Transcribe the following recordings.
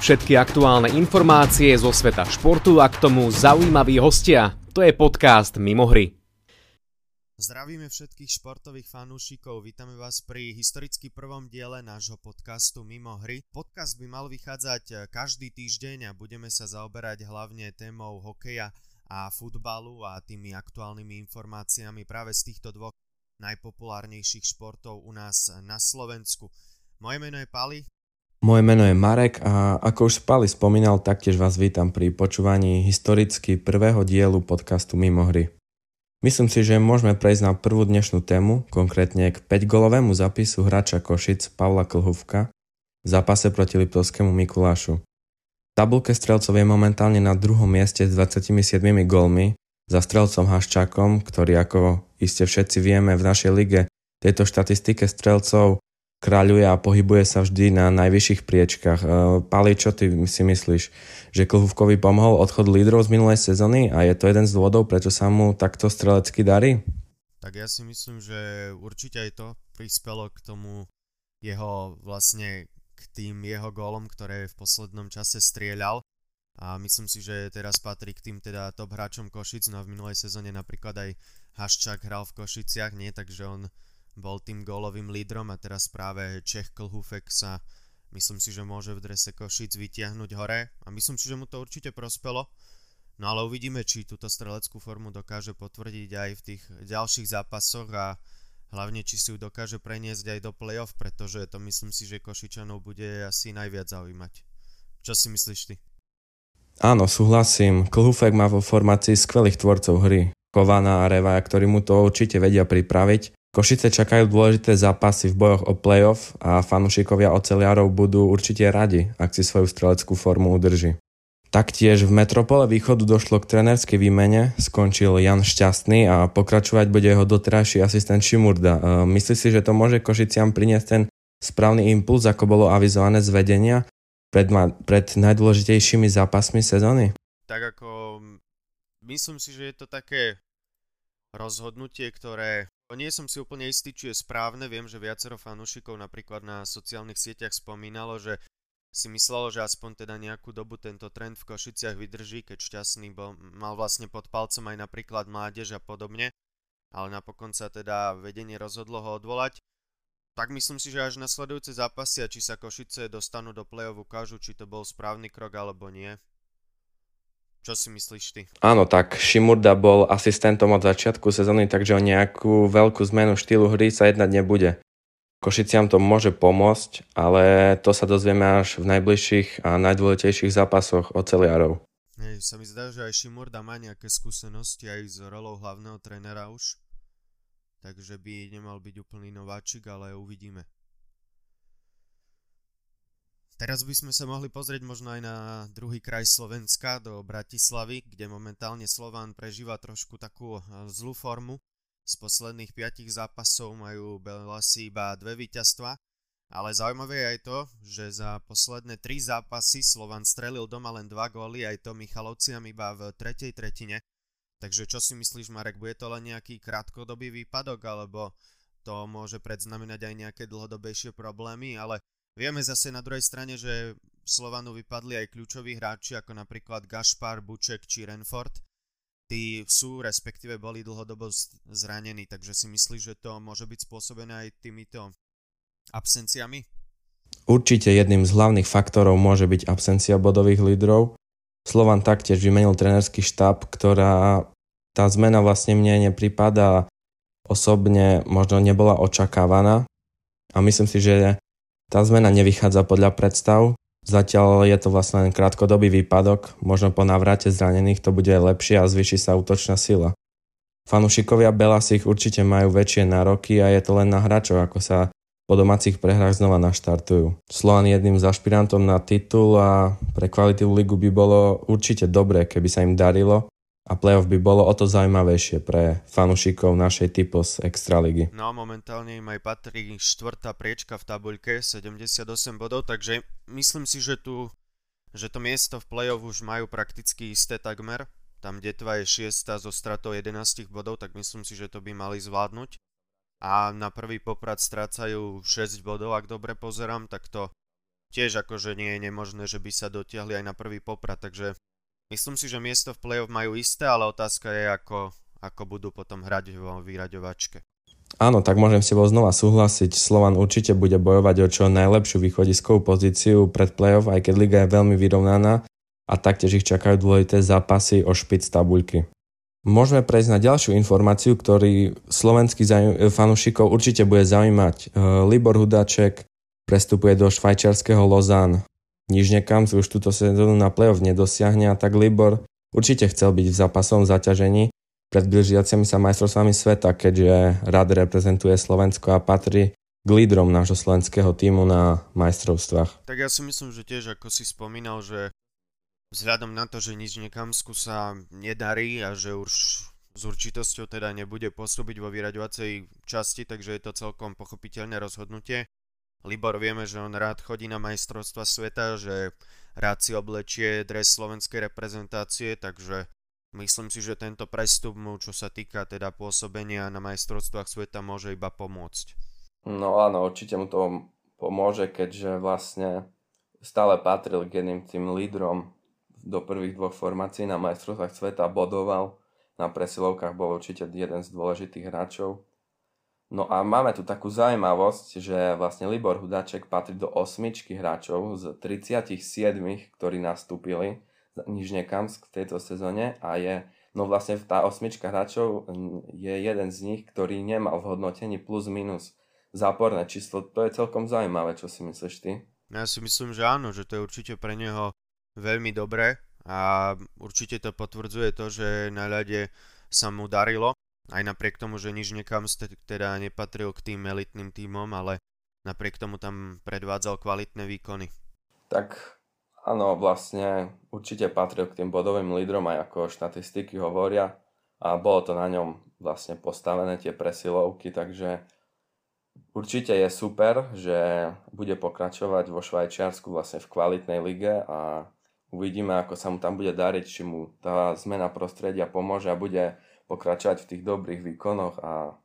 Všetky aktuálne informácie zo sveta športu a k tomu zaujímaví hostia. To je podcast Mimo hry. Zdravíme všetkých športových fanúšikov, vítame vás pri historicky prvom diele nášho podcastu Mimo hry. Podcast by mal vychádzať každý týždeň a budeme sa zaoberať hlavne témou hokeja a futbalu a tými aktuálnymi informáciami práve z týchto dvoch najpopulárnejších športov u nás na Slovensku. Moje meno je Pali, moje meno je Marek a ako už Spali spomínal, taktiež vás vítam pri počúvaní historicky prvého dielu podcastu Mimo hry. Myslím si, že môžeme prejsť na prvú dnešnú tému, konkrétne k 5-golovému zapisu hráča Košic Pavla Klhuvka v zápase proti Liptovskému Mikulášu. V tabulke strelcov je momentálne na druhom mieste s 27 gólmi za strelcom Haščákom, ktorý ako iste všetci vieme v našej lige tejto štatistike strelcov kráľuje a pohybuje sa vždy na najvyšších priečkach. E, Pali, čo ty si myslíš, že Klhúvkovi pomohol odchod lídrov z minulej sezóny a je to jeden z dôvodov, prečo sa mu takto strelecky darí? Tak ja si myslím, že určite aj to prispelo k tomu jeho vlastne k tým jeho gólom, ktoré v poslednom čase strieľal a myslím si, že teraz patrí k tým teda top hráčom Košic, no a v minulej sezóne napríklad aj Haščák hral v Košiciach, nie, takže on bol tým gólovým lídrom a teraz práve Čech Klhufek sa myslím si, že môže v drese Košic vytiahnuť hore a myslím si, že mu to určite prospelo. No ale uvidíme, či túto streleckú formu dokáže potvrdiť aj v tých ďalších zápasoch a hlavne či si ju dokáže preniesť aj do play-off, pretože to myslím si, že Košičanov bude asi najviac zaujímať. Čo si myslíš ty? Áno, súhlasím. Klhufek má vo formácii skvelých tvorcov hry. Kovana a Revaja, ktorí mu to určite vedia pripraviť Košice čakajú dôležité zápasy v bojoch o playoff a fanúšikovia oceliarov budú určite radi, ak si svoju streleckú formu udrží. Taktiež v Metropole východu došlo k trenerskej výmene, skončil Jan Šťastný a pokračovať bude jeho doterajší asistent Šimurda. E, myslí si, že to môže Košiciam priniesť ten správny impuls, ako bolo avizované z vedenia pred, pred najdôležitejšími zápasmi sezóny? Tak ako myslím si, že je to také rozhodnutie, ktoré nie som si úplne istý, či je správne. Viem, že viacero fanúšikov napríklad na sociálnych sieťach spomínalo, že si myslelo, že aspoň teda nejakú dobu tento trend v Košiciach vydrží, keď šťastný bol, mal vlastne pod palcom aj napríklad mládež a podobne, ale napokon sa teda vedenie rozhodlo ho odvolať. Tak myslím si, že až nasledujúce zápasy a či sa Košice dostanú do play-off ukážu, či to bol správny krok alebo nie. Čo si myslíš ty? Áno, tak Šimurda bol asistentom od začiatku sezóny, takže o nejakú veľkú zmenu štýlu hry sa jednať nebude. Košiciam to môže pomôcť, ale to sa dozvieme až v najbližších a najdôležitejších zápasoch celiarov. Hej, sa mi zdá, že aj Šimurda má nejaké skúsenosti aj s rolou hlavného trénera už, takže by nemal byť úplný nováčik, ale uvidíme. Teraz by sme sa mohli pozrieť možno aj na druhý kraj Slovenska, do Bratislavy, kde momentálne Slovan prežíva trošku takú eh, zlú formu. Z posledných piatich zápasov majú Belasi iba dve víťazstva, ale zaujímavé je aj to, že za posledné tri zápasy Slovan strelil doma len dva góly, aj to Michalovciam iba v tretej tretine. Takže čo si myslíš, Marek, bude to len nejaký krátkodobý výpadok, alebo to môže predznamenať aj nejaké dlhodobejšie problémy, ale Vieme zase na druhej strane, že Slovanu vypadli aj kľúčoví hráči ako napríklad Gašpar, Buček či Renford. Tí sú, respektíve boli dlhodobo zranení, takže si myslíš, že to môže byť spôsobené aj týmito absenciami? Určite jedným z hlavných faktorov môže byť absencia bodových lídrov. Slovan taktiež vymenil trenerský štáb, ktorá tá zmena vlastne mne nepripadá osobne možno nebola očakávaná a myslím si, že tá zmena nevychádza podľa predstav, zatiaľ je to vlastne len krátkodobý výpadok, možno po navrate zranených to bude lepšie a zvyši sa útočná sila. Fanúšikovia Belasich určite majú väčšie nároky a je to len na hráčov, ako sa po domácich prehrách znova naštartujú. Slovan jedným z ašpirantom na titul a pre kvalitu ligu by bolo určite dobré, keby sa im darilo a playoff by bolo o to zaujímavejšie pre fanúšikov našej typos Extraligy. No a momentálne im aj patrí štvrtá priečka v tabuľke, 78 bodov, takže myslím si, že tu že to miesto v playoff už majú prakticky isté takmer. Tam Detva je 6 zo stratou 11 bodov, tak myslím si, že to by mali zvládnuť. A na prvý poprad strácajú 6 bodov, ak dobre pozerám, tak to tiež akože nie je nemožné, že by sa dotiahli aj na prvý poprad, takže myslím si, že miesto v play-off majú isté, ale otázka je, ako, ako budú potom hrať vo vyraďovačke. Áno, tak môžem s tebou znova súhlasiť. Slovan určite bude bojovať o čo najlepšiu východiskovú pozíciu pred play-off, aj keď liga je veľmi vyrovnaná a taktiež ich čakajú dôležité zápasy o špic tabuľky. Môžeme prejsť na ďalšiu informáciu, ktorý slovenských fanúšikov určite bude zaujímať. E, Libor Hudaček prestupuje do švajčiarského Lozán. Niž nekam už túto sezónu na play-off nedosiahne a tak Libor určite chcel byť v zápasovom zaťažení pred blížiacimi sa majstrovstvami sveta, keďže rád reprezentuje Slovensko a patrí k lídrom nášho slovenského týmu na majstrovstvách. Tak ja si myslím, že tiež ako si spomínal, že vzhľadom na to, že nič nekamsku sa nedarí a že už s určitosťou teda nebude pôsobiť vo vyraďovacej časti, takže je to celkom pochopiteľné rozhodnutie. Libor vieme, že on rád chodí na majstrovstva sveta, že rád si oblečie dres slovenskej reprezentácie, takže Myslím si, že tento prestup mu, čo sa týka teda pôsobenia na majstrovstvách sveta, môže iba pomôcť. No áno, určite mu to pomôže, keďže vlastne stále patril k jedným tým lídrom do prvých dvoch formácií na majstrovstvách sveta, bodoval, na presilovkách bol určite jeden z dôležitých hráčov. No a máme tu takú zaujímavosť, že vlastne Libor Hudaček patrí do osmičky hráčov z 37, ktorí nastúpili Nižnekamsk v tejto sezóne a je, no vlastne tá osmička hráčov je jeden z nich, ktorý nemal v hodnotení plus minus záporné číslo. To je celkom zaujímavé, čo si myslíš ty? Ja si myslím, že áno, že to je určite pre neho veľmi dobré a určite to potvrdzuje to, že na ľade sa mu darilo, aj napriek tomu, že nič nekam teda nepatril k tým elitným týmom, ale napriek tomu tam predvádzal kvalitné výkony. Tak Áno, vlastne určite patril k tým bodovým lídrom aj ako štatistiky hovoria a bolo to na ňom vlastne postavené tie presilovky, takže určite je super, že bude pokračovať vo Švajčiarsku vlastne v kvalitnej lige a uvidíme, ako sa mu tam bude dariť, či mu tá zmena prostredia pomôže a bude pokračovať v tých dobrých výkonoch a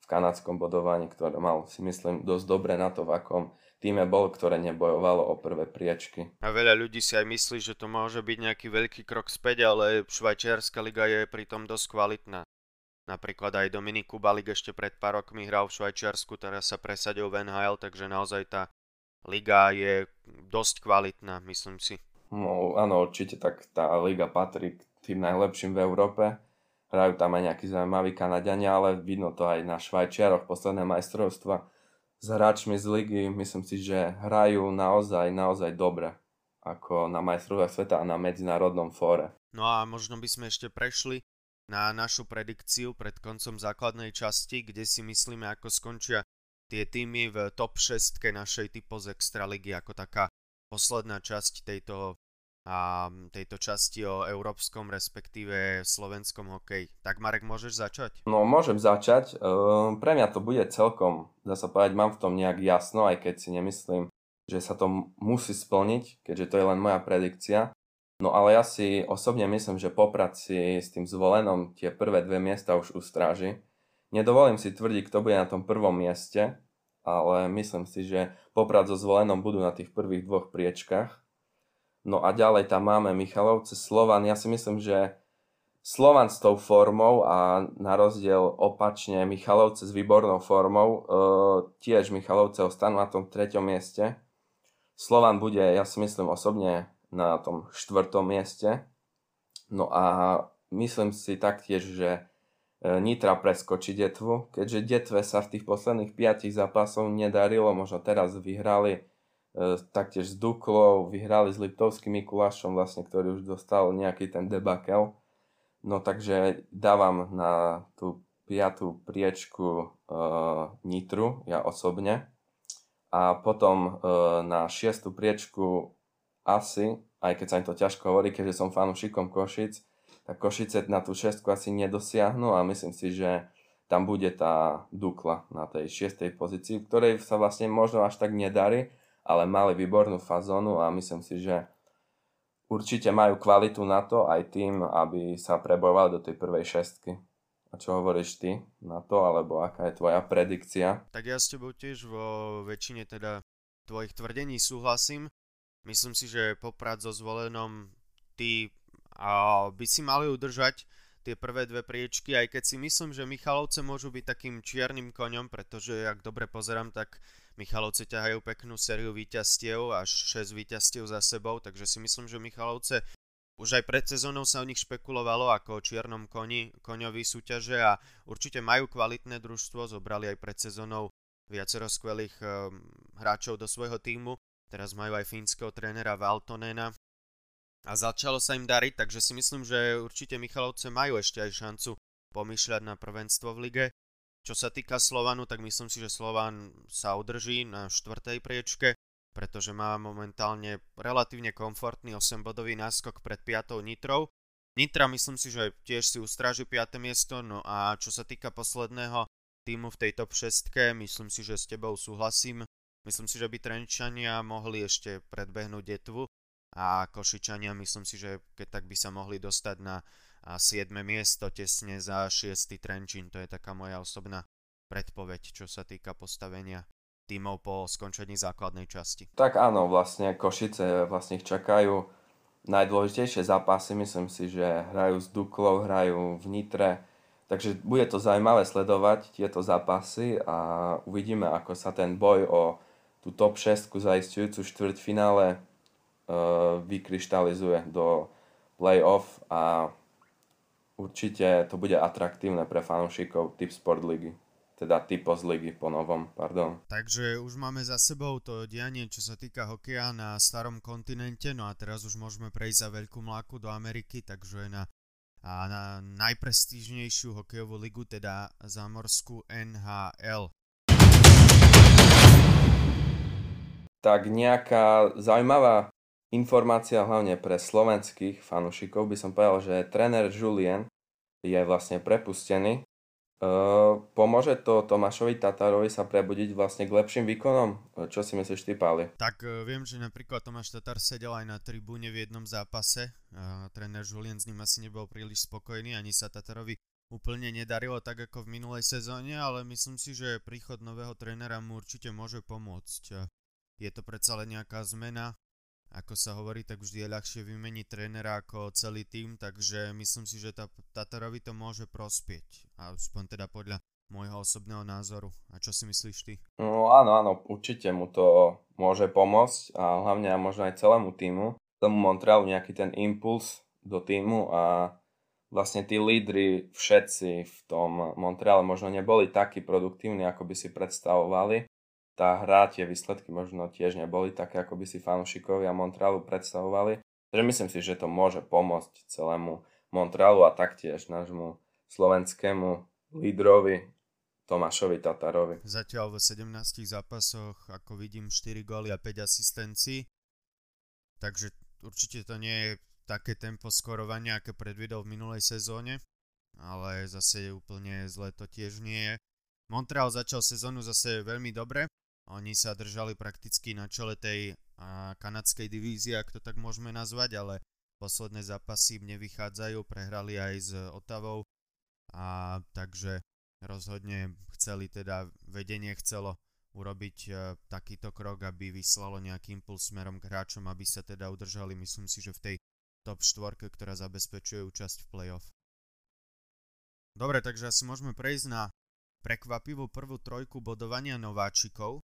v kanadskom bodovaní, ktoré mal si myslím dosť dobre na to, v akom týme bol, ktoré nebojovalo o prvé priečky. A veľa ľudí si aj myslí, že to môže byť nejaký veľký krok späť, ale švajčiarska liga je pritom dosť kvalitná. Napríklad aj Dominik Kubalik ešte pred pár rokmi hral v Švajčiarsku, teraz sa presadil v NHL, takže naozaj tá liga je dosť kvalitná, myslím si. No áno, určite tak tá liga patrí k tým najlepším v Európe. Hrajú tam aj nejakí zaujímaví Kanadiania, ale vidno to aj na Švajčiaroch posledné majstrovstva s hráčmi z ligy, myslím si, že hrajú naozaj, naozaj dobre ako na majstrovstvách sveta a na medzinárodnom fóre. No a možno by sme ešte prešli na našu predikciu pred koncom základnej časti, kde si myslíme, ako skončia tie týmy v top 6 našej typo z Extraligy ako taká posledná časť tejto a tejto časti o európskom, respektíve slovenskom hokeji. Tak Marek, môžeš začať? No, môžem začať. Uh, pre mňa to bude celkom, dá sa povedať, mám v tom nejak jasno, aj keď si nemyslím, že sa to musí splniť, keďže to je len moja predikcia. No ale ja si osobne myslím, že Poprad si s tým zvolenom tie prvé dve miesta už ustráži. Nedovolím si tvrdiť, kto bude na tom prvom mieste, ale myslím si, že Poprad so zvolenom budú na tých prvých dvoch priečkách No a ďalej tam máme Michalovce, Slovan. Ja si myslím, že Slovan s tou formou a na rozdiel opačne Michalovce s výbornou formou, e, tiež Michalovce ostanú na tom treťom mieste. Slovan bude, ja si myslím osobne, na tom štvrtom mieste. No a myslím si taktiež, že e, Nitra preskočí Detvu, keďže Detve sa v tých posledných piatich zápasoch nedarilo, možno teraz vyhrali taktiež s Duklou, vyhrali s Liptovským Mikulášom, vlastne, ktorý už dostal nejaký ten debakel. No takže dávam na tú piatú priečku uh, Nitru, ja osobne. A potom uh, na šiestu priečku asi, aj keď sa im to ťažko hovorí, keďže som fanúšikom Košic, tak Košice na tú šestku asi nedosiahnu a myslím si, že tam bude tá Dukla na tej šiestej pozícii, ktorej sa vlastne možno až tak nedarí, ale mali výbornú fazónu a myslím si, že určite majú kvalitu na to aj tým, aby sa prebojovali do tej prvej šestky. A čo hovoríš ty na to, alebo aká je tvoja predikcia? Tak ja s tebou tiež vo väčšine teda tvojich tvrdení súhlasím. Myslím si, že Poprad so zvolenom ty a by si mali udržať tie prvé dve priečky, aj keď si myslím, že Michalovce môžu byť takým čiernym koňom, pretože ak dobre pozerám, tak Michalovce ťahajú peknú sériu víťazstiev, až 6 víťazstiev za sebou, takže si myslím, že Michalovce už aj pred sezónou sa o nich špekulovalo ako o čiernom koni, koňovi súťaže a určite majú kvalitné družstvo, zobrali aj pred sezónou viacero skvelých um, hráčov do svojho týmu. Teraz majú aj fínskeho trénera Valtonena a začalo sa im dariť, takže si myslím, že určite Michalovce majú ešte aj šancu pomýšľať na prvenstvo v lige. Čo sa týka Slovanu, tak myslím si, že Slovan sa udrží na štvrtej priečke pretože má momentálne relatívne komfortný 8-bodový náskok pred 5. Nitrou. Nitra myslím si, že tiež si ustráži 5. miesto, no a čo sa týka posledného týmu v tej top 6, myslím si, že s tebou súhlasím. Myslím si, že by Trenčania mohli ešte predbehnúť Detvu a Košičania myslím si, že keď tak by sa mohli dostať na 7. miesto tesne za 6. Trenčín. To je taká moja osobná predpoveď, čo sa týka postavenia tímov po skončení základnej časti. Tak áno, vlastne Košice vlastne ich čakajú najdôležitejšie zápasy, myslím si, že hrajú s Duklou, hrajú v Nitre, takže bude to zaujímavé sledovať tieto zápasy a uvidíme, ako sa ten boj o tú top 6 zaistujúcu štvrťfinále e, vykryštalizuje do play-off a určite to bude atraktívne pre fanúšikov Tip Sport Ligy teda typo z ligy po novom, pardon. Takže už máme za sebou to dianie, čo sa týka hokeja na starom kontinente, no a teraz už môžeme prejsť za veľkú mláku do Ameriky, takže na, a na najprestížnejšiu hokejovú ligu, teda zámorskú NHL. Tak nejaká zaujímavá informácia hlavne pre slovenských fanúšikov by som povedal, že tréner Julien je vlastne prepustený Uh, pomôže to Tomášovi Tatárovi sa prebudiť vlastne k lepším výkonom? Čo si myslíš ty, Páli? Tak uh, viem, že napríklad Tomáš Tatár sedel aj na tribúne v jednom zápase. Uh, tréner Julien s ním asi nebol príliš spokojný, ani sa Tatárovi úplne nedarilo tak ako v minulej sezóne, ale myslím si, že príchod nového trénera mu určite môže pomôcť. Je to predsa len nejaká zmena, ako sa hovorí, tak vždy je ľahšie vymeniť trénera ako celý tým, takže myslím si, že tá, Tatarovi to môže prospieť. Aspoň teda podľa môjho osobného názoru. A čo si myslíš ty? No áno, áno, určite mu to môže pomôcť a hlavne a možno aj celému týmu. Tomu Montrealu nejaký ten impuls do týmu a vlastne tí lídry všetci v tom Montreale možno neboli takí produktívni, ako by si predstavovali tá hra, tie výsledky možno tiež neboli také, ako by si fanúšikovia Montrealu predstavovali. Takže myslím si, že to môže pomôcť celému Montrealu a taktiež nášmu slovenskému lídrovi Tomášovi Tatarovi. Zatiaľ v 17 zápasoch, ako vidím, 4 góly a 5 asistencií. Takže určite to nie je také tempo skorovania, aké predvidel v minulej sezóne, ale zase úplne zle to tiež nie je. Montreal začal sezónu zase veľmi dobre, oni sa držali prakticky na čele tej a, kanadskej divízie, ak to tak môžeme nazvať, ale posledné zápasy im nevychádzajú, prehrali aj s Otavou a takže rozhodne chceli teda, vedenie chcelo urobiť a, e, takýto krok, aby vyslalo nejaký impuls smerom k hráčom, aby sa teda udržali, myslím si, že v tej top 4, ktorá zabezpečuje účasť v playoff. Dobre, takže asi môžeme prejsť na prekvapivú prvú trojku bodovania nováčikov.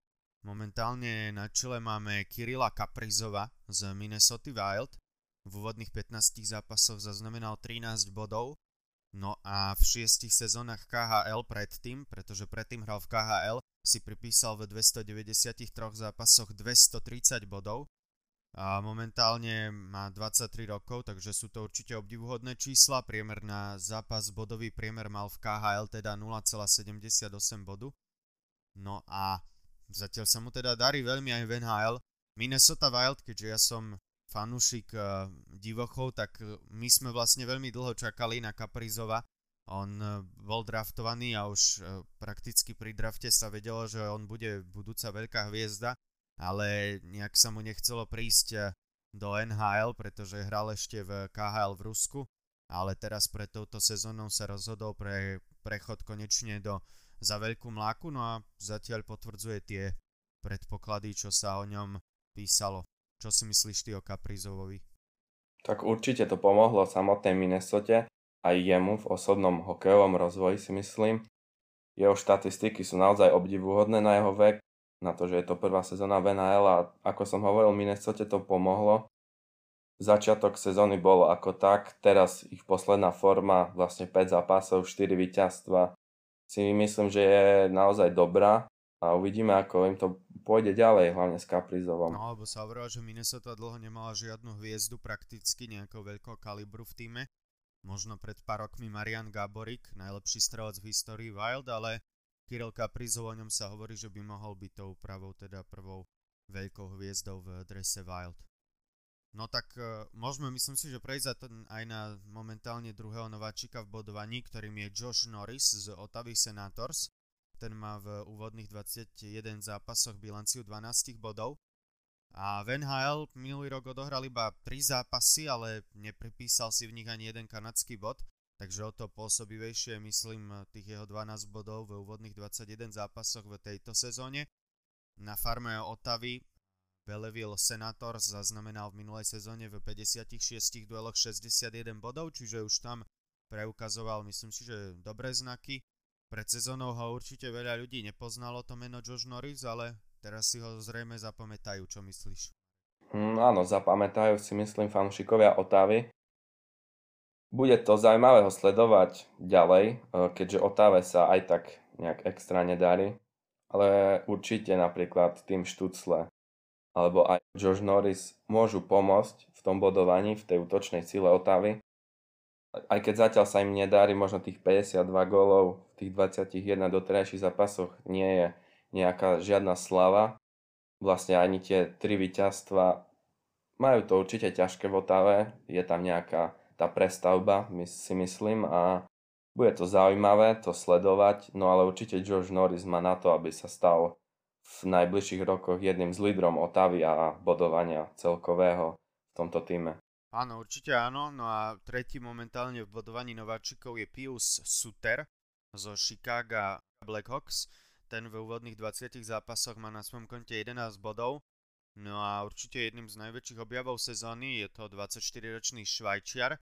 Momentálne na čele máme Kirila Kaprizova z Minnesota Wild. V úvodných 15 zápasoch zaznamenal 13 bodov. No a v 6 sezónach KHL predtým, pretože predtým hral v KHL, si pripísal v 293 zápasoch 230 bodov. A momentálne má 23 rokov, takže sú to určite obdivuhodné čísla. Priemer na zápas bodový priemer mal v KHL teda 0,78 bodu. No a Zatiaľ sa mu teda darí veľmi aj v NHL. Minnesota Wild, keďže ja som fanúšik uh, divochov, tak eh, my sme vlastne veľmi dlho čakali na Kaprizova. On uh, bol draftovaný a už prakticky pri drafte sa vedelo, že on bude budúca veľká hviezda, ale nejak sa mu nechcelo prísť do NHL, pretože hral ešte v KHL v Rusku, ale teraz pred touto sezónou sa rozhodol pre prechod konečne do za veľkú mláku, no a zatiaľ potvrdzuje tie predpoklady, čo sa o ňom písalo. Čo si myslíš ty o Kaprizovovi? Tak určite to pomohlo samotnej Minnesote aj jemu v osobnom hokejovom rozvoji si myslím. Jeho štatistiky sú naozaj obdivuhodné na jeho vek, na to, že je to prvá sezóna v NHL a ako som hovoril, Minnesota to pomohlo. Začiatok sezóny bol ako tak, teraz ich posledná forma, vlastne 5 zápasov, 4 víťazstva, si myslím, že je naozaj dobrá a uvidíme, ako im to pôjde ďalej, hlavne s Kaprizovom. No, lebo sa hovorilo, že Minnesota dlho nemala žiadnu hviezdu prakticky nejakého veľkého kalibru v týme. Možno pred pár rokmi Marian Gaborik, najlepší strelec v histórii Wild, ale Kirill Kaprizov o ňom sa hovorí, že by mohol byť tou pravou, teda prvou veľkou hviezdou v drese Wild. No tak uh, môžeme, myslím si, že prejsť aj na momentálne druhého nováčika v bodovaní, ktorým je Josh Norris z Ottawa Senators. Ten má v úvodných 21 zápasoch bilanciu 12 bodov. A Van Hale minulý rok odohral iba 3 zápasy, ale nepripísal si v nich ani jeden kanadský bod, takže o to pôsobivejšie myslím tých jeho 12 bodov v úvodných 21 zápasoch v tejto sezóne. Na farme Otavy Belleville Senators zaznamenal v minulej sezóne v 56 dueloch 61 bodov, čiže už tam preukazoval myslím si, že dobré znaky. Pred sezónou ho určite veľa ľudí nepoznalo to meno Josh Norris, ale teraz si ho zrejme zapamätajú, čo myslíš? Mm, áno, zapamätajú si myslím fanúšikovia Otávy. Bude to zaujímavé ho sledovať ďalej, e, keďže Otáve sa aj tak nejak extra nedarí. Ale určite napríklad tým Štucle alebo aj Josh Norris môžu pomôcť v tom bodovaní, v tej útočnej sile Otávy aj keď zatiaľ sa im nedarí možno tých 52 gólov v tých 21 doterajších zápasoch nie je nejaká žiadna slava. Vlastne ani tie tri víťazstva majú to určite ťažké v Otave, je tam nejaká tá prestavba, my si myslím a bude to zaujímavé to sledovať, no ale určite George Norris má na to, aby sa stal v najbližších rokoch jedným z lídrom Otavy a bodovania celkového v tomto týme. Áno, určite áno. No a tretí momentálne v bodovaní nováčikov je Pius Suter zo Chicago Blackhawks. Ten v úvodných 20 zápasoch má na svojom konte 11 bodov. No a určite jedným z najväčších objavov sezóny je to 24-ročný Švajčiar,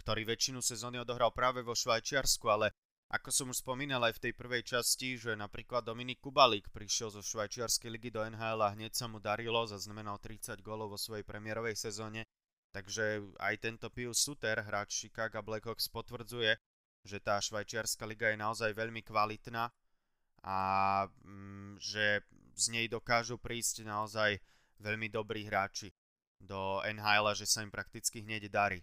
ktorý väčšinu sezóny odohral práve vo Švajčiarsku, ale ako som už spomínal aj v tej prvej časti, že napríklad Dominik Kubalík prišiel zo švajčiarskej ligy do NHL a hneď sa mu darilo, zaznamenal 30 gólov vo svojej premiérovej sezóne Takže aj tento Pius Suter, hráč Chicago Blackhawks, potvrdzuje, že tá švajčiarska liga je naozaj veľmi kvalitná a mm, že z nej dokážu prísť naozaj veľmi dobrí hráči do NHL, že sa im prakticky hneď darí.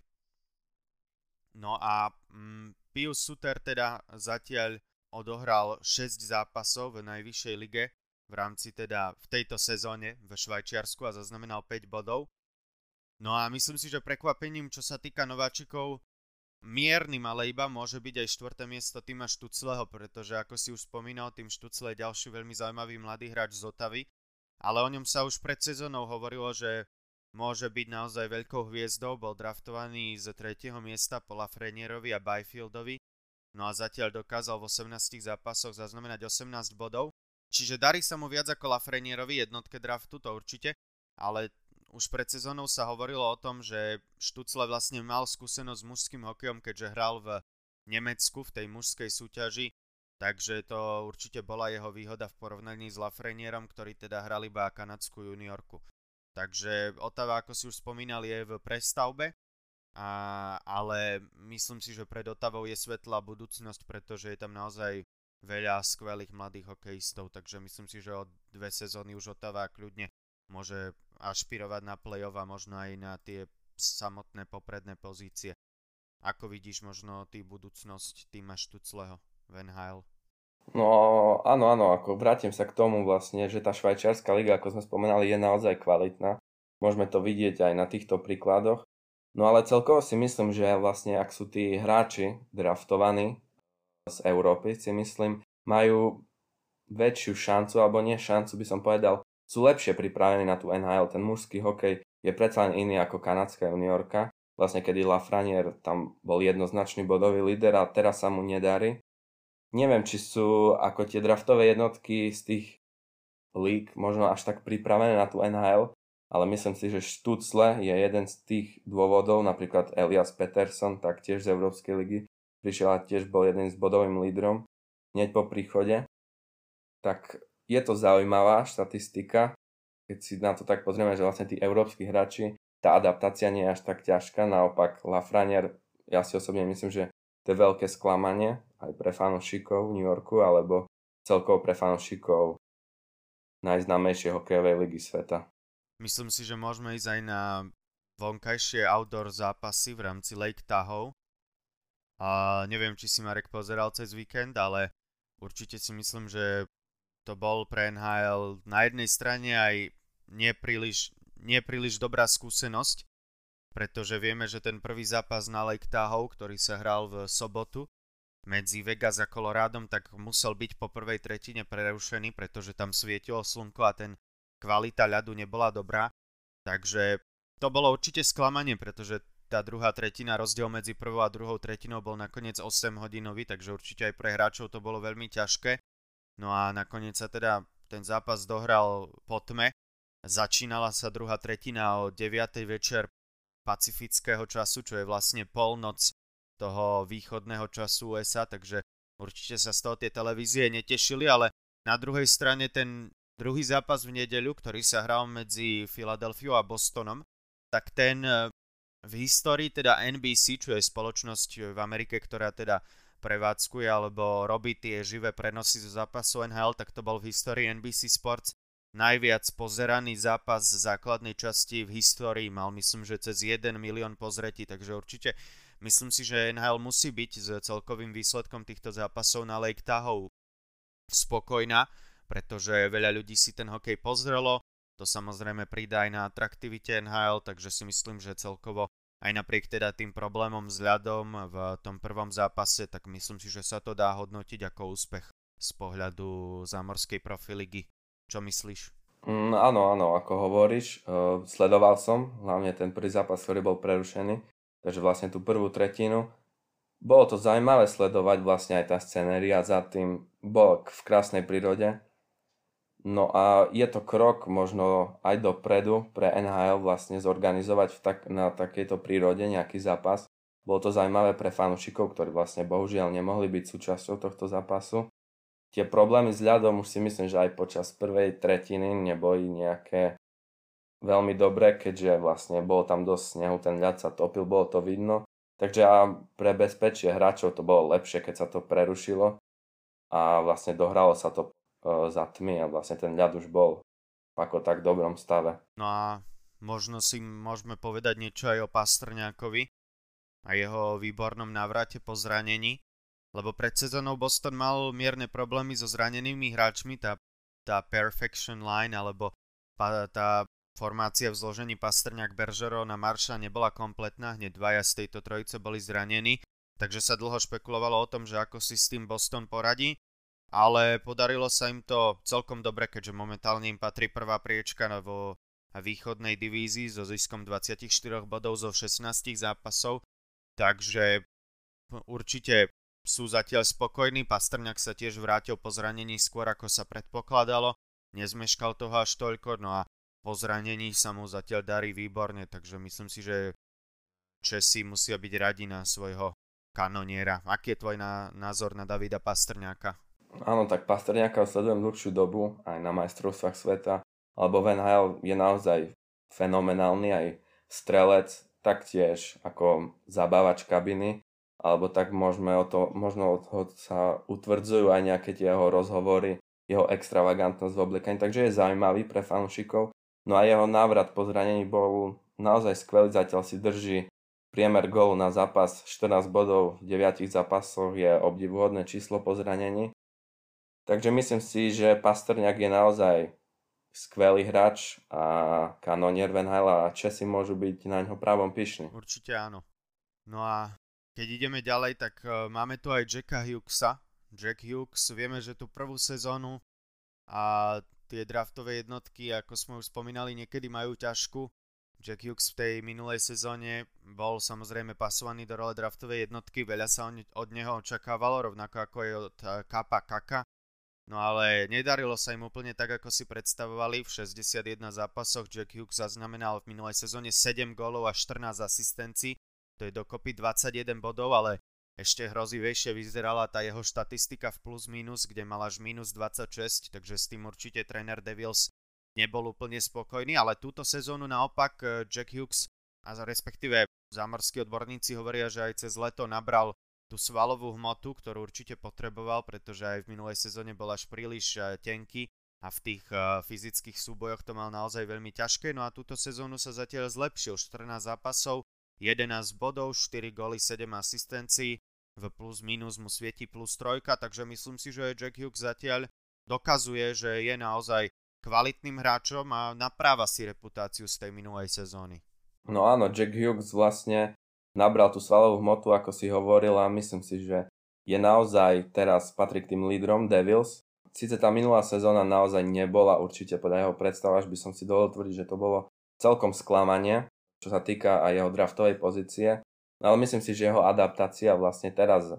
No a mm, Pius Suter teda zatiaľ odohral 6 zápasov v najvyššej lige v rámci teda v tejto sezóne v Švajčiarsku a zaznamenal 5 bodov. No a myslím si, že prekvapením, čo sa týka nováčikov, miernym, ale iba môže byť aj štvrté miesto týma Štucleho, pretože ako si už spomínal, tým Štucle je ďalší veľmi zaujímavý mladý hráč z Otavy, ale o ňom sa už pred sezónou hovorilo, že môže byť naozaj veľkou hviezdou, bol draftovaný z tretieho miesta po Lafrenierovi a Byfieldovi, no a zatiaľ dokázal v 18 zápasoch zaznamenať 18 bodov, čiže darí sa mu viac ako Lafrenierovi jednotke draftu, to určite, ale už pred sezónou sa hovorilo o tom, že Štucle vlastne mal skúsenosť s mužským hokejom, keďže hral v Nemecku v tej mužskej súťaži, takže to určite bola jeho výhoda v porovnaní s Lafrenierom, ktorý teda hral iba kanadskú juniorku. Takže Otava, ako si už spomínal, je v prestavbe, a, ale myslím si, že pred Otavou je svetlá budúcnosť, pretože je tam naozaj veľa skvelých mladých hokejistov, takže myslím si, že od dve sezóny už Otava kľudne môže ašpirovať na play-off a možno aj na tie samotné popredné pozície. Ako vidíš možno ty budúcnosť týma Štucleho, Van Hale? No áno, áno, ako vrátim sa k tomu vlastne, že tá švajčiarska liga, ako sme spomenali, je naozaj kvalitná. Môžeme to vidieť aj na týchto príkladoch. No ale celkovo si myslím, že vlastne ak sú tí hráči draftovaní z Európy, si myslím, majú väčšiu šancu, alebo nie šancu by som povedal, sú lepšie pripravení na tú NHL. Ten mužský hokej je predsa len iný ako kanadská juniorka. Vlastne kedy Lafranier tam bol jednoznačný bodový líder a teraz sa mu nedarí. Neviem, či sú ako tie draftové jednotky z tých lík možno až tak pripravené na tú NHL, ale myslím si, že Štucle je jeden z tých dôvodov, napríklad Elias Peterson, taktiež z Európskej ligy, prišiel a tiež bol jeden z bodovým lídrom hneď po príchode. Tak je to zaujímavá štatistika, keď si na to tak pozrieme, že vlastne tí európsky hráči, tá adaptácia nie je až tak ťažká, naopak Lafreniere, ja si osobne myslím, že to je veľké sklamanie aj pre fanúšikov v New Yorku, alebo celkovo pre fanúšikov najznámejšej hokejovej ligy sveta. Myslím si, že môžeme ísť aj na vonkajšie outdoor zápasy v rámci Lake Tahoe. A neviem, či si Marek pozeral cez víkend, ale určite si myslím, že to bol pre NHL na jednej strane aj nepríliš, nepríliš dobrá skúsenosť, pretože vieme, že ten prvý zápas na Lake Tahoe, ktorý sa hral v sobotu medzi Vegas a Colorádom, tak musel byť po prvej tretine prerušený, pretože tam svietilo slnko a ten kvalita ľadu nebola dobrá, takže to bolo určite sklamanie, pretože tá druhá tretina, rozdiel medzi prvou a druhou tretinou bol nakoniec 8 hodinový, takže určite aj pre hráčov to bolo veľmi ťažké. No a nakoniec sa teda ten zápas dohral po tme. Začínala sa druhá tretina o 9. večer pacifického času, čo je vlastne polnoc toho východného času USA, takže určite sa z toho tie televízie netešili, ale na druhej strane ten Druhý zápas v nedeľu, ktorý sa hral medzi Filadelfiou a Bostonom, tak ten e, v histórii teda NBC, čo je spoločnosť v Amerike, ktorá teda prevádzkuje alebo robí tie živé prenosy zo zápasu NHL, tak to bol v histórii NBC Sports najviac pozeraný zápas základnej časti v histórii. Mal myslím, že cez 1 milión pozretí, takže určite myslím si, že NHL musí byť s celkovým výsledkom týchto zápasov na Lake Tahoe spokojná pretože veľa ľudí si ten hokej pozrelo, to samozrejme pridá aj na atraktivite NHL, takže si myslím, že celkovo aj napriek teda tým problémom s ľadom v tom prvom zápase, tak myslím si, že sa to dá hodnotiť ako úspech z pohľadu zámorskej profiligy. Čo myslíš? Mm, áno, áno, ako hovoríš, uh, sledoval som hlavne ten prvý zápas, ktorý bol prerušený, takže vlastne tú prvú tretinu. Bolo to zaujímavé sledovať vlastne aj tá scenéria za tým, bol v krásnej prírode, No a je to krok možno aj dopredu pre NHL vlastne zorganizovať v tak, na takejto prírode nejaký zápas. Bolo to zaujímavé pre fanúšikov, ktorí vlastne bohužiaľ nemohli byť súčasťou tohto zápasu. Tie problémy s ľadom už si myslím, že aj počas prvej tretiny neboli nejaké veľmi dobré, keďže vlastne bolo tam dosť snehu, ten ľad sa topil, bolo to vidno. Takže a pre bezpečie hráčov to bolo lepšie, keď sa to prerušilo a vlastne dohralo sa to za tmy a vlastne ten ľad už bol ako tak dobrom stave. No a možno si môžeme povedať niečo aj o Pastrňákovi a jeho výbornom návrate po zranení, lebo pred sezónou Boston mal mierne problémy so zranenými hráčmi, tá, tá perfection line alebo tá formácia v zložení Pastrňák, Beržero na Marša nebola kompletná, hneď dvaja z tejto trojice boli zranení, takže sa dlho špekulovalo o tom, že ako si s tým Boston poradí ale podarilo sa im to celkom dobre, keďže momentálne im patrí prvá priečka vo východnej divízii so ziskom 24 bodov zo 16 zápasov, takže určite sú zatiaľ spokojní, Pastrňák sa tiež vrátil po zranení skôr ako sa predpokladalo, nezmeškal toho až toľko, no a po zranení sa mu zatiaľ darí výborne, takže myslím si, že Česi musia byť radi na svojho kanoniera. Aký je tvoj názor na Davida Pastrňáka? Áno, tak Pasterňáka sledujem dlhšiu dobu aj na majstrovstvách sveta, alebo Van Hale je naozaj fenomenálny aj strelec, taktiež ako zabávač kabiny, alebo tak môžeme o to, možno od toho sa utvrdzujú aj nejaké tie jeho rozhovory, jeho extravagantnosť v oblikaní, takže je zaujímavý pre fanúšikov. No a jeho návrat po zranení bol naozaj skvelý, zatiaľ si drží priemer gól na zápas 14 bodov v 9 zápasoch je obdivuhodné číslo po zranení Takže myslím si, že Pastrňák je naozaj skvelý hráč a kanonier Venhala a Česi môžu byť na ňo právom pyšní. Určite áno. No a keď ideme ďalej, tak uh, máme tu aj Jacka Hughesa. Jack Hughes, vieme, že tú prvú sezónu a tie draftové jednotky, ako sme už spomínali, niekedy majú ťažku. Jack Hughes v tej minulej sezóne bol samozrejme pasovaný do role draftovej jednotky, veľa sa od neho očakávalo, rovnako ako aj od Kapa Kaka No ale nedarilo sa im úplne tak, ako si predstavovali. V 61 zápasoch Jack Hughes zaznamenal v minulej sezóne 7 gólov a 14 asistencií. To je dokopy 21 bodov, ale ešte hrozivejšie vyzerala tá jeho štatistika v plus minus, kde mal až minus 26, takže s tým určite tréner Devils nebol úplne spokojný, ale túto sezónu naopak eh, Jack Hughes a respektíve zámorskí odborníci hovoria, že aj cez leto nabral tú svalovú hmotu, ktorú určite potreboval, pretože aj v minulej sezóne bol až príliš eh, tenký a v tých uh, fyzických súbojoch to mal naozaj veľmi ťažké. No a túto sezónu sa zatiaľ zlepšil. 14 zápasov, 11 bodov, 4 góly, 7 asistencií. V plus minus mu svieti plus trojka, takže myslím si, že Jack Hughes zatiaľ dokazuje, že je naozaj kvalitným hráčom a napráva si reputáciu z tej minulej sezóny. No áno, Jack Hughes vlastne nabral tú svalovú hmotu, ako si hovoril a myslím si, že je naozaj teraz patrí k tým lídrom Devils. Sice tá minulá sezóna naozaj nebola určite podľa jeho predstav, až by som si dovolil tvrdiť, že to bolo celkom sklamanie, čo sa týka aj jeho draftovej pozície. No ale myslím si, že jeho adaptácia vlastne teraz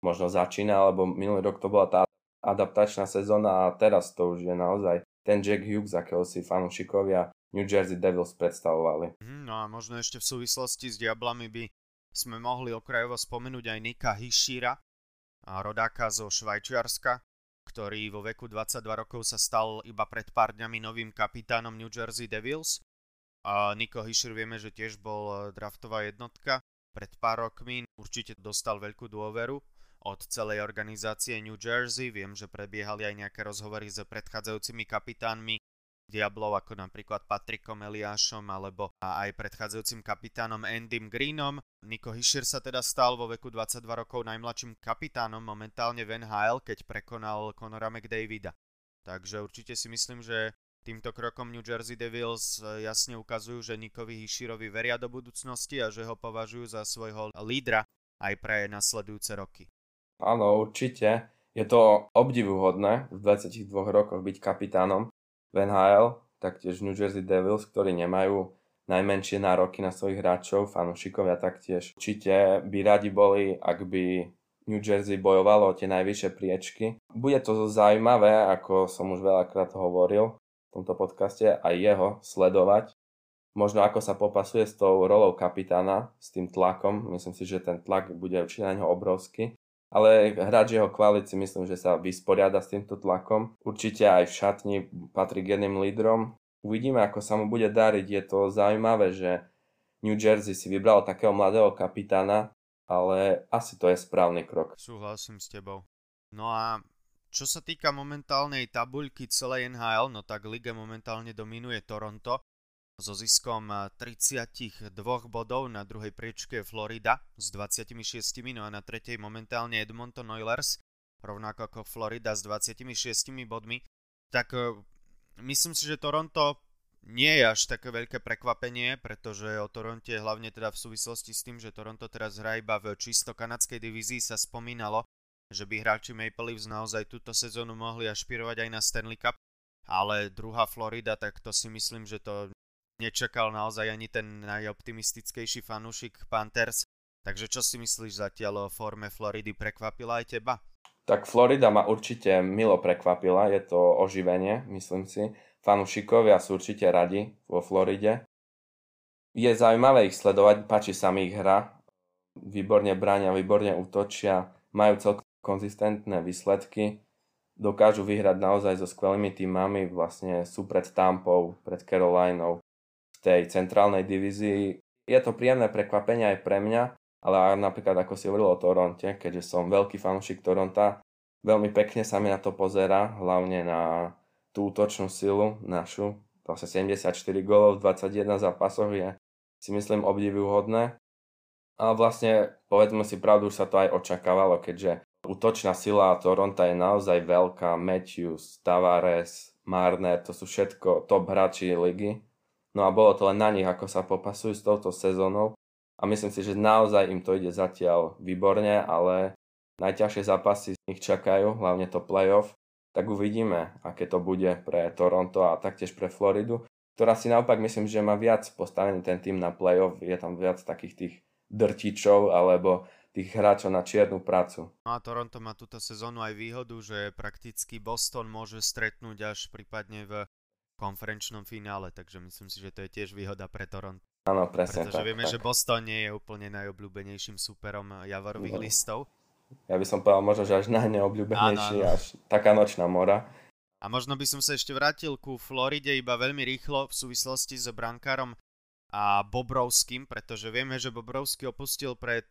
možno začína, alebo minulý rok to bola tá adaptačná sezóna a teraz to už je naozaj ten Jack Hughes, akého si fanúšikovia New Jersey Devils predstavovali. Mhm, no a možno ešte v súvislosti s Diablami by sme mohli okrajovo spomenúť aj Nika Hishira, rodáka zo Švajčiarska, ktorý vo veku 22 rokov sa stal iba pred pár dňami novým kapitánom New Jersey Devils. A Niko Hischer vieme, že tiež bol e, draftová jednotka pred pár rokmi. Určite dostal veľkú dôveru od celej organizácie New Jersey. Viem, že prebiehali aj nejaké rozhovory s predchádzajúcimi kapitánmi Diablov ako napríklad Patrikom Eliášom alebo aj predchádzajúcim kapitánom Andym Greenom. Niko Hischier sa teda stal vo veku 22 rokov najmladším kapitánom momentálne v NHL, keď prekonal Conora McDavida. Takže určite si myslím, že týmto krokom New Jersey Devils e, jasne ukazujú, že Nikovi Hiširovi veria do budúcnosti a že ho považujú za svojho lídra aj pre nasledujúce roky. Áno, určite. Je to obdivuhodné v 22 rokoch byť kapitánom v NHL, taktiež New Jersey Devils, ktorí nemajú najmenšie nároky na svojich hráčov, fanúšikovia taktiež. Určite by radi boli, ak by New Jersey bojovalo o tie najvyššie priečky. Bude to zaujímavé, ako som už veľakrát hovoril tomto podcaste, aj jeho sledovať. Možno ako sa popasuje s tou rolou kapitána, s tým tlakom. Myslím si, že ten tlak bude určite na neho obrovský ale hráč jeho kvalit myslím, že sa vysporiada s týmto tlakom. Určite aj v šatni patrí k jedným lídrom. Uvidíme, ako sa mu bude dariť. Je to zaujímavé, že New Jersey si vybral takého mladého kapitána, ale asi to je správny krok. Súhlasím s tebou. No a čo sa týka momentálnej tabuľky celej NHL, no tak lige momentálne dominuje Toronto so ziskom 32 bodov, na druhej priečke Florida s 26, no a na tretej momentálne Edmonton Oilers, rovnako ako Florida s 26 bodmi. Tak e, myslím si, že Toronto nie je až také veľké prekvapenie, pretože o Toronte hlavne teda v súvislosti s tým, že Toronto teraz hrá iba v čisto kanadskej divízii sa spomínalo, že by hráči Maple Leafs naozaj túto sezónu mohli ašpirovať aj na Stanley Cup, ale druhá Florida, tak to si myslím, že to nečakal naozaj ani ten najoptimistickejší fanúšik Panthers. Takže čo si myslíš zatiaľ o forme Floridy? Prekvapila aj teba? Tak Florida ma určite milo prekvapila, je to oživenie, myslím si. Fanúšikovia sú určite radi vo Floride. Je zaujímavé ich sledovať, páči sa mi ich hra. Výborne bránia, výborne útočia, majú celkom konzistentné výsledky, dokážu vyhrať naozaj so skvelými týmami, vlastne sú pred Tampou, pred Carolinou, tej centrálnej divízii. Je to príjemné prekvapenie aj pre mňa, ale napríklad ako si hovoril o Toronte, keďže som veľký fanúšik Toronta, veľmi pekne sa mi na to pozera, hlavne na tú útočnú silu našu. Vlastne 74 gólov v 21 zápasoch je si myslím obdivuhodné. A vlastne, povedzme si pravdu, už sa to aj očakávalo, keďže útočná sila Toronta je naozaj veľká. Matthews, Tavares, Marner, to sú všetko top hráči ligy. No a bolo to len na nich, ako sa popasujú s touto sezónou. A myslím si, že naozaj im to ide zatiaľ výborne, ale najťažšie zápasy z nich čakajú, hlavne to playoff. Tak uvidíme, aké to bude pre Toronto a taktiež pre Floridu, ktorá si naopak myslím, že má viac postavený ten tým na playoff. Je tam viac takých tých drtičov alebo tých hráčov na čiernu prácu. No a Toronto má túto sezónu aj výhodu, že prakticky Boston môže stretnúť až prípadne v konferenčnom finále, takže myslím si, že to je tiež výhoda pre Toronto. Áno, presne Pretože tak. vieme, tak. že Boston nie je úplne najobľúbenejším superom javorových No. listov. Ja by som povedal možno, že až najneobľúbenejší, Áno, áno. až taká nočná mora. A možno by som sa ešte vrátil ku Floride iba veľmi rýchlo v súvislosti s brankárom a Bobrovským, pretože vieme, že Bobrovský opustil pred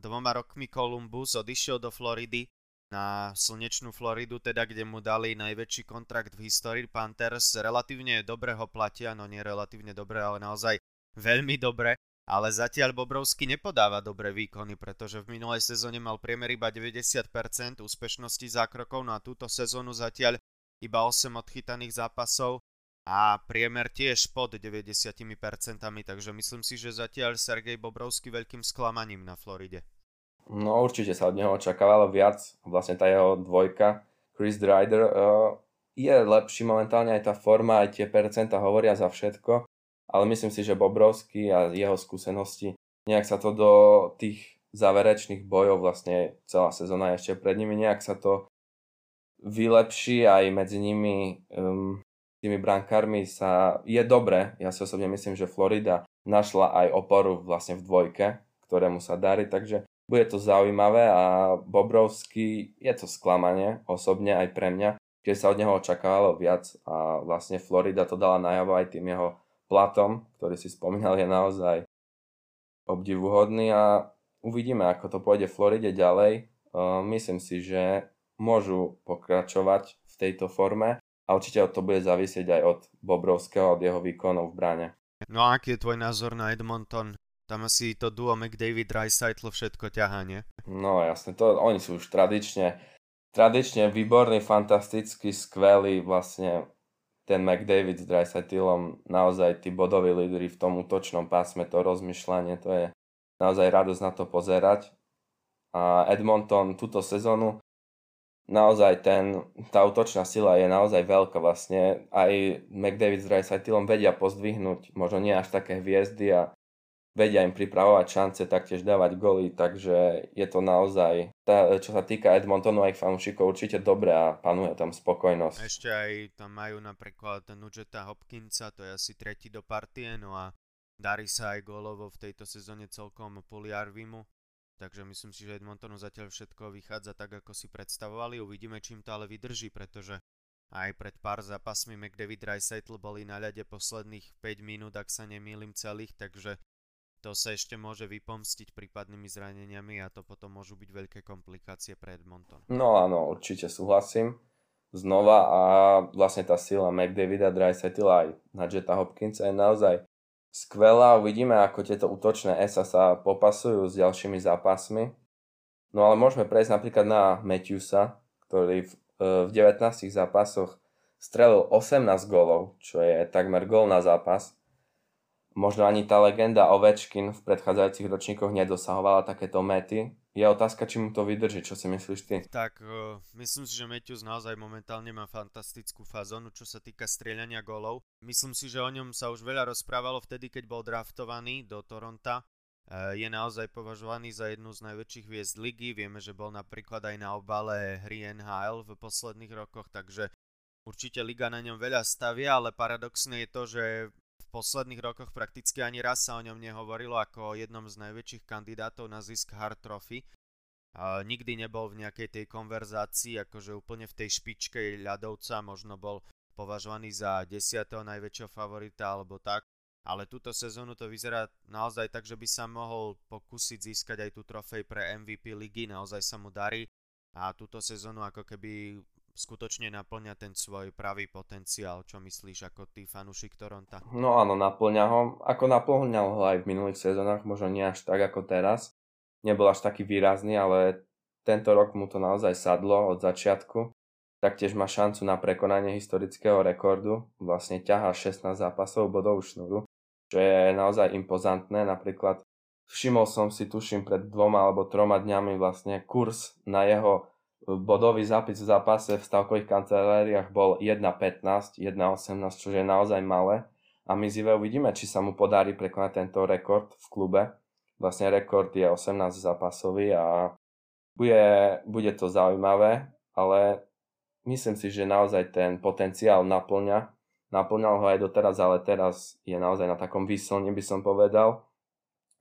dvoma rokmi Columbus, odišiel do Floridy na slnečnú Floridu, teda kde mu dali najväčší kontrakt v histórii Panthers. Relatívne dobre ho platia, no nie relatívne dobre, ale naozaj veľmi dobre. Ale zatiaľ Bobrovský nepodáva dobré výkony, pretože v minulej sezóne mal priemer iba 90% úspešnosti zákrokov, no a túto sezónu zatiaľ iba 8 odchytaných zápasov a priemer tiež pod 90%, takže myslím si, že zatiaľ Sergej Bobrovský veľkým sklamaním na Floride. No určite sa od neho očakávalo viac. Vlastne tá jeho dvojka, Chris Dryder, uh, je lepší momentálne aj tá forma, aj tie percenta hovoria za všetko, ale myslím si, že Bobrovský a jeho skúsenosti, nejak sa to do tých záverečných bojov, vlastne celá sezóna ešte pred nimi, nejak sa to vylepší aj medzi nimi um, tými brankármi sa je dobre. Ja si osobne myslím, že Florida našla aj oporu vlastne v dvojke, ktorému sa darí, takže bude to zaujímavé a Bobrovský je to sklamanie osobne aj pre mňa, keď sa od neho očakávalo viac a vlastne Florida to dala najavo aj tým jeho platom, ktorý si spomínal, je naozaj obdivuhodný a uvidíme, ako to pôjde Floride ďalej. Uh, myslím si, že môžu pokračovať v tejto forme a určite to bude závisieť aj od Bobrovského, od jeho výkonov v bráne. No a aký je tvoj názor na Edmonton? Tam asi to duo McDavid Dreisaitl všetko ťahá, nie? No jasne, to, oni sú už tradične, tradične výborní, fantastickí, skvelí, vlastne ten McDavid s Dreisaitlom, naozaj tí bodoví lídry v tom útočnom pásme, to rozmýšľanie, to je naozaj radosť na to pozerať. A Edmonton túto sezónu, naozaj ten, tá útočná sila je naozaj veľká vlastne. Aj McDavid s Dreisaitlom vedia pozdvihnúť, možno nie až také hviezdy a vedia im pripravovať šance, taktiež dávať goly, takže je to naozaj, tá, čo sa týka Edmontonu a ich fanúšikov, určite dobre a panuje tam spokojnosť. Ešte aj tam majú napríklad Nugeta Hopkinsa, to je asi tretí do partie, no a darí sa aj gólovo v tejto sezóne celkom Poliarvimu. Takže myslím si, že Edmontonu zatiaľ všetko vychádza tak, ako si predstavovali. Uvidíme, čím to ale vydrží, pretože aj pred pár zápasmi McDavid Dreisaitl boli na ľade posledných 5 minút, ak sa nemýlim celých, takže to sa ešte môže vypomstiť prípadnými zraneniami a to potom môžu byť veľké komplikácie pre Edmonton. No áno, určite súhlasím. Znova a vlastne tá sila McDavida, Dreisaitla aj na Jetta Hopkinsa je naozaj skvelá. Uvidíme, ako tieto útočné esa sa popasujú s ďalšími zápasmi. No ale môžeme prejsť napríklad na Matthewsa, ktorý v, e, v 19 zápasoch strelil 18 gólov, čo je takmer gól na zápas. Možno ani tá legenda Ovečkin v predchádzajúcich ročníkoch nedosahovala takéto mety. Je otázka, či mu to vydrží, čo si myslíš ty? Tak uh, myslím si, že Matthews naozaj momentálne má fantastickú fazónu, čo sa týka strieľania golov. Myslím si, že o ňom sa už veľa rozprávalo vtedy, keď bol draftovaný do Toronta. Uh, je naozaj považovaný za jednu z najväčších hviezd ligy. Vieme, že bol napríklad aj na obale hry NHL v posledných rokoch, takže určite liga na ňom veľa stavia, ale paradoxné je to, že v posledných rokoch prakticky ani raz sa o ňom nehovorilo ako o jednom z najväčších kandidátov na zisk Hart Trophy. A nikdy nebol v nejakej tej konverzácii, akože úplne v tej špičke ľadovca, možno bol považovaný za desiatého najväčšieho favorita alebo tak. Ale túto sezónu to vyzerá naozaj tak, že by sa mohol pokúsiť získať aj tú trofej pre MVP ligy, naozaj sa mu darí a túto sezónu ako keby skutočne naplňa ten svoj pravý potenciál. Čo myslíš ako ty fanúšik Toronta? No áno, naplňa ho. Ako naplňal ho aj v minulých sezónach, možno nie až tak ako teraz. Nebol až taký výrazný, ale tento rok mu to naozaj sadlo od začiatku. Taktiež má šancu na prekonanie historického rekordu. Vlastne ťahá 16 zápasov bodovú šnúru, čo je naozaj impozantné. Napríklad všimol som si, tuším, pred dvoma alebo troma dňami vlastne kurz na jeho bodový zápis v zápase v stavkových kanceláriách bol 1.15, 1.18, čo je naozaj malé. A my zive uvidíme, či sa mu podarí prekonať tento rekord v klube. Vlastne rekord je 18 zápasový a bude, bude to zaujímavé, ale myslím si, že naozaj ten potenciál naplňa. Naplňal ho aj doteraz, ale teraz je naozaj na takom výslne, by som povedal.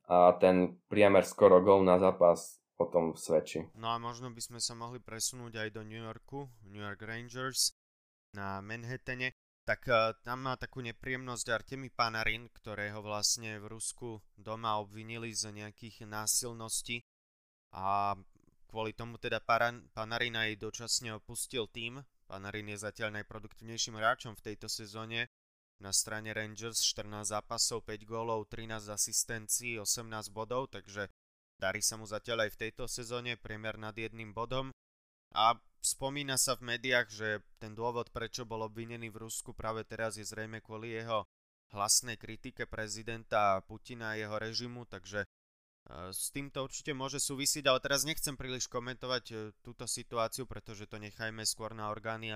A ten priemer skoro gol na zápas o tom svedčí. No a možno by sme sa mohli presunúť aj do New Yorku, New York Rangers na Manhattane tak uh, tam má takú nepríjemnosť Artemi Panarin, ktorého vlastne v Rusku doma obvinili z nejakých násilností a kvôli tomu teda Paran, Panarin aj dočasne opustil tým. Panarin je zatiaľ najproduktívnejším hráčom v tejto sezóne. Na strane Rangers 14 zápasov, 5 gólov, 13 asistencií, 18 bodov, takže darí sa mu zatiaľ aj v tejto sezóne, priemer nad jedným bodom. A spomína sa v médiách, že ten dôvod, prečo bol obvinený v Rusku práve teraz je zrejme kvôli jeho hlasnej kritike prezidenta Putina a jeho režimu, takže e, s týmto určite môže súvisiť, ale teraz nechcem príliš komentovať e, túto situáciu, pretože to nechajme skôr na orgány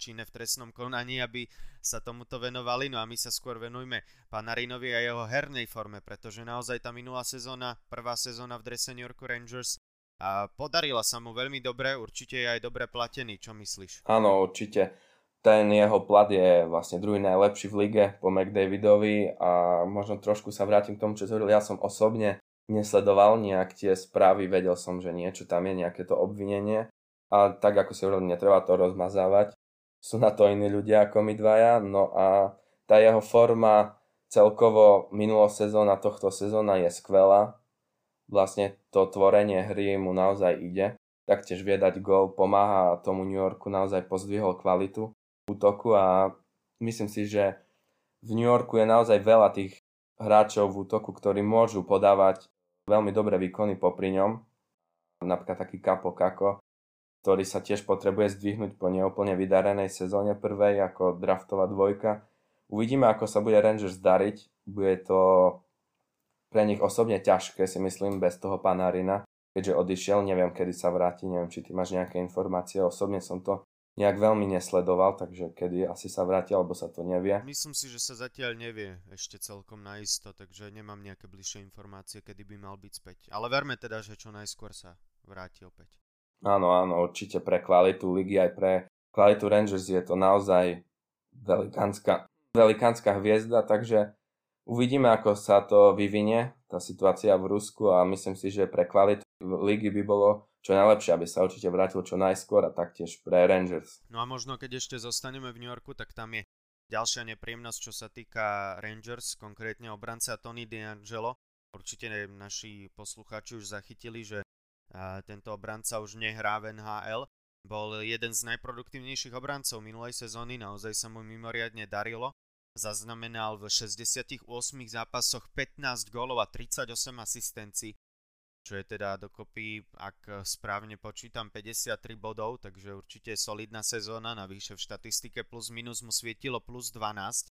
činné v trestnom konaní, aby sa tomuto venovali. No a my sa skôr venujme Panarinovi a jeho hernej forme, pretože naozaj tá minulá sezóna, prvá sezóna v drese New York Rangers a podarila sa mu veľmi dobre, určite je aj dobre platený, čo myslíš? Áno, určite. Ten jeho plat je vlastne druhý najlepší v lige po McDavidovi a možno trošku sa vrátim k tomu, čo hovoril. Ja som osobne nesledoval nejak tie správy, vedel som, že niečo tam je, nejaké to obvinenie. A tak ako si hovoril, netreba to rozmazávať. Sú na to iní ľudia ako my dvaja. No a tá jeho forma celkovo minulá sezóna, tohto sezóna je skvelá vlastne to tvorenie hry mu naozaj ide. Taktiež vie dať gol, pomáha tomu New Yorku, naozaj pozdvihol kvalitu útoku a myslím si, že v New Yorku je naozaj veľa tých hráčov v útoku, ktorí môžu podávať veľmi dobré výkony popri ňom. Napríklad taký Kapo Kako, ktorý sa tiež potrebuje zdvihnúť po neúplne vydarenej sezóne prvej ako draftová dvojka. Uvidíme, ako sa bude Rangers dariť. Bude to pre nich osobne ťažké, si myslím, bez toho Panarina, keďže odišiel, neviem, kedy sa vráti, neviem, či ty máš nejaké informácie, osobne som to nejak veľmi nesledoval, takže kedy asi sa vráti, alebo sa to nevie. Myslím si, že sa zatiaľ nevie ešte celkom naisto, takže nemám nejaké bližšie informácie, kedy by mal byť späť. Ale verme teda, že čo najskôr sa vráti opäť. Áno, áno, určite pre kvalitu ligy aj pre kvalitu Rangers je to naozaj velikánska, velikánska hviezda, takže Uvidíme, ako sa to vyvinie, tá situácia v Rusku a myslím si, že pre kvalitu ligy by bolo čo najlepšie, aby sa určite vrátil čo najskôr a taktiež pre Rangers. No a možno keď ešte zostaneme v New Yorku, tak tam je ďalšia nepríjemnosť, čo sa týka Rangers, konkrétne obranca Tony DeAngelo. Určite naši poslucháči už zachytili, že tento obranca už nehrá v NHL. Bol jeden z najproduktívnejších obrancov minulej sezóny, naozaj sa mu mimoriadne darilo. Zaznamenal v 68 zápasoch 15 gólov a 38 asistencií, čo je teda dokopy, ak správne počítam, 53 bodov, takže určite solidná sezóna, navyše v štatistike plus minus mu svietilo plus 12.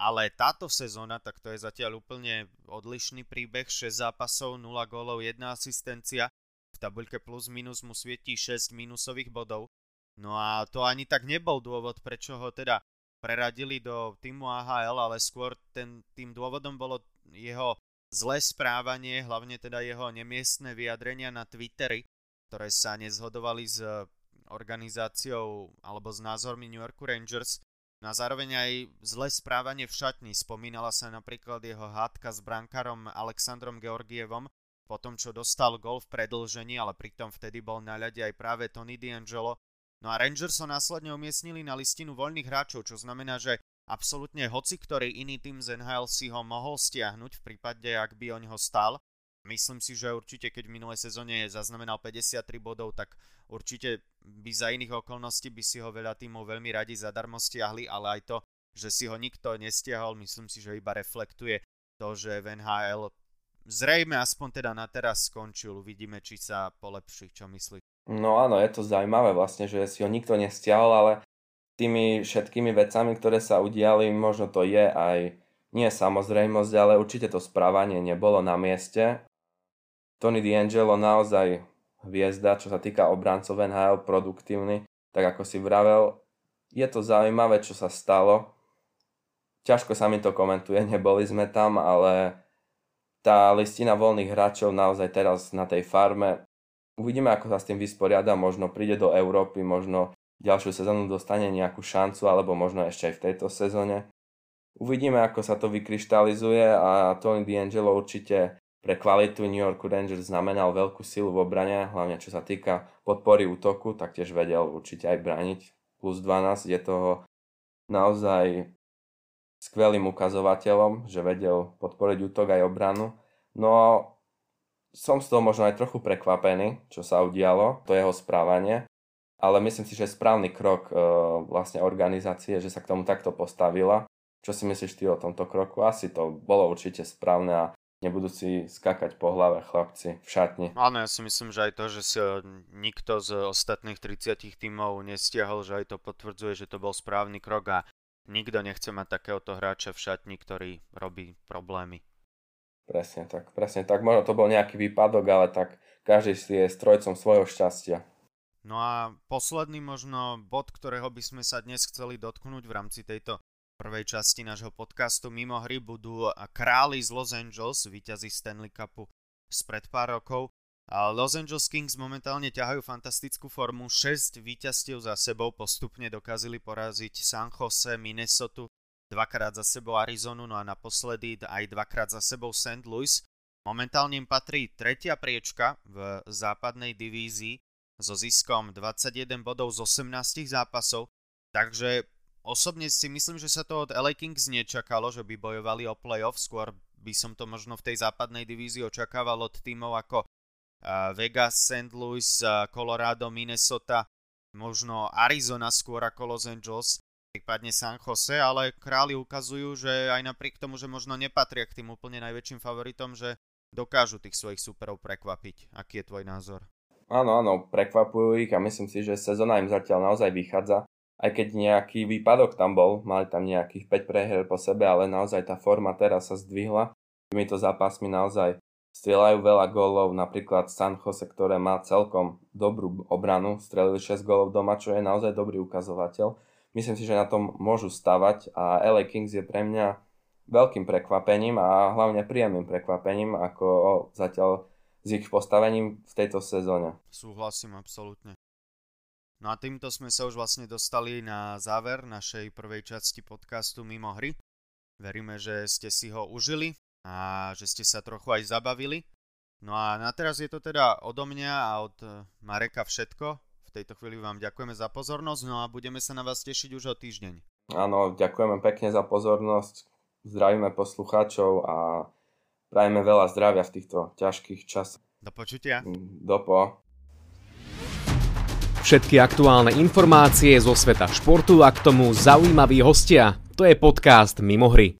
Ale táto sezóna, tak to je zatiaľ úplne odlišný príbeh, 6 zápasov, 0 gólov, 1 asistencia, v tabuľke plus minus mu svietí 6 minusových bodov. No a to ani tak nebol dôvod, prečo ho teda preradili do týmu AHL, ale skôr ten, tým dôvodom bolo jeho zlé správanie, hlavne teda jeho nemiestne vyjadrenia na Twitteri, ktoré sa nezhodovali s organizáciou alebo s názormi New York Rangers. No a zároveň aj zlé správanie v šatni. Spomínala sa napríklad jeho hádka s brankárom Alexandrom Georgievom, po tom, čo dostal gol v predlžení, ale pritom vtedy bol na ľade aj práve Tony D'Angelo, No a Rangers ho následne umiestnili na listinu voľných hráčov, čo znamená, že absolútne hoci ktorý iný tým z NHL si ho mohol stiahnuť v prípade, ak by o neho stal. Myslím si, že určite keď v minulej sezóne zaznamenal 53 bodov, tak určite by za iných okolností by si ho veľa tímov veľmi radi zadarmo stiahli, ale aj to, že si ho nikto nestiahol, myslím si, že iba reflektuje to, že v NHL zrejme aspoň teda na teraz skončil. Uvidíme, či sa polepší, čo myslíš. No áno, je to zaujímavé vlastne, že si ho nikto nestiahol, ale tými všetkými vecami, ktoré sa udiali, možno to je aj nie samozrejmosť, ale určite to správanie nebolo na mieste. Tony D'Angelo naozaj hviezda, čo sa týka obrancov NHL, produktívny, tak ako si vravel. Je to zaujímavé, čo sa stalo. Ťažko sa mi to komentuje, neboli sme tam, ale tá listina voľných hráčov naozaj teraz na tej farme. Uvidíme, ako sa s tým vysporiada, možno príde do Európy, možno ďalšiu sezónu dostane nejakú šancu, alebo možno ešte aj v tejto sezóne. Uvidíme, ako sa to vykryštalizuje a Tony D'Angelo určite pre kvalitu New York Rangers znamenal veľkú silu v obrane, hlavne čo sa týka podpory útoku, tak tiež vedel určite aj brániť. Plus 12 je toho naozaj skvelým ukazovateľom, že vedel podporiť útok aj obranu. No som z toho možno aj trochu prekvapený, čo sa udialo, to jeho správanie, ale myslím si, že je správny krok e, vlastne organizácie, že sa k tomu takto postavila. Čo si myslíš ty o tomto kroku? Asi to bolo určite správne a nebudú si skakať po hlave chlapci v šatni. Áno, ja si myslím, že aj to, že si e, nikto z ostatných 30 tímov nestiahol, že aj to potvrdzuje, že to bol správny krok a Nikto nechce mať takéhoto hráča v šatni, ktorý robí problémy. Presne tak, presne tak. Možno to bol nejaký výpadok, ale tak každý si je strojcom svojho šťastia. No a posledný možno bod, ktorého by sme sa dnes chceli dotknúť v rámci tejto prvej časti nášho podcastu mimo hry budú králi z Los Angeles, víťazi Stanley Cupu spred pár rokov. Los Angeles Kings momentálne ťahajú fantastickú formu, 6 víťazstiev za sebou postupne dokázali poraziť San Jose, Minnesota, dvakrát za sebou Arizonu, no a naposledy aj dvakrát za sebou St. Louis. Momentálne im patrí tretia priečka v západnej divízii so ziskom 21 bodov z 18 zápasov, takže osobne si myslím, že sa to od LA Kings nečakalo, že by bojovali o playoff, skôr by som to možno v tej západnej divízii očakával od tímov ako Vegas, St. Louis, Colorado, Minnesota, možno Arizona skôr ako Los Angeles, prípadne San Jose, ale králi ukazujú, že aj napriek tomu, že možno nepatria k tým úplne najväčším favoritom, že dokážu tých svojich superov prekvapiť. Aký je tvoj názor? Áno, áno, prekvapujú ich a myslím si, že sezóna im zatiaľ naozaj vychádza. Aj keď nejaký výpadok tam bol, mali tam nejakých 5 prehier po sebe, ale naozaj tá forma teraz sa zdvihla. Týmito zápasmi naozaj Strieľajú veľa gólov, napríklad San Jose, ktoré má celkom dobrú obranu, strelili 6 gólov doma, čo je naozaj dobrý ukazovateľ. Myslím si, že na tom môžu stavať a LA Kings je pre mňa veľkým prekvapením a hlavne príjemným prekvapením, ako zatiaľ s ich postavením v tejto sezóne. Súhlasím absolútne. No a týmto sme sa už vlastne dostali na záver našej prvej časti podcastu Mimo hry. Veríme, že ste si ho užili a že ste sa trochu aj zabavili. No a na teraz je to teda odo mňa a od e, Mareka všetko. V tejto chvíli vám ďakujeme za pozornosť, no a budeme sa na vás tešiť už o týždeň. Áno, ďakujeme pekne za pozornosť, zdravíme poslucháčov a prajeme veľa zdravia v týchto ťažkých časoch. Do počutia. Dopo. Všetky aktuálne informácie zo sveta športu a k tomu zaujímaví hostia. To je podcast Mimo hry.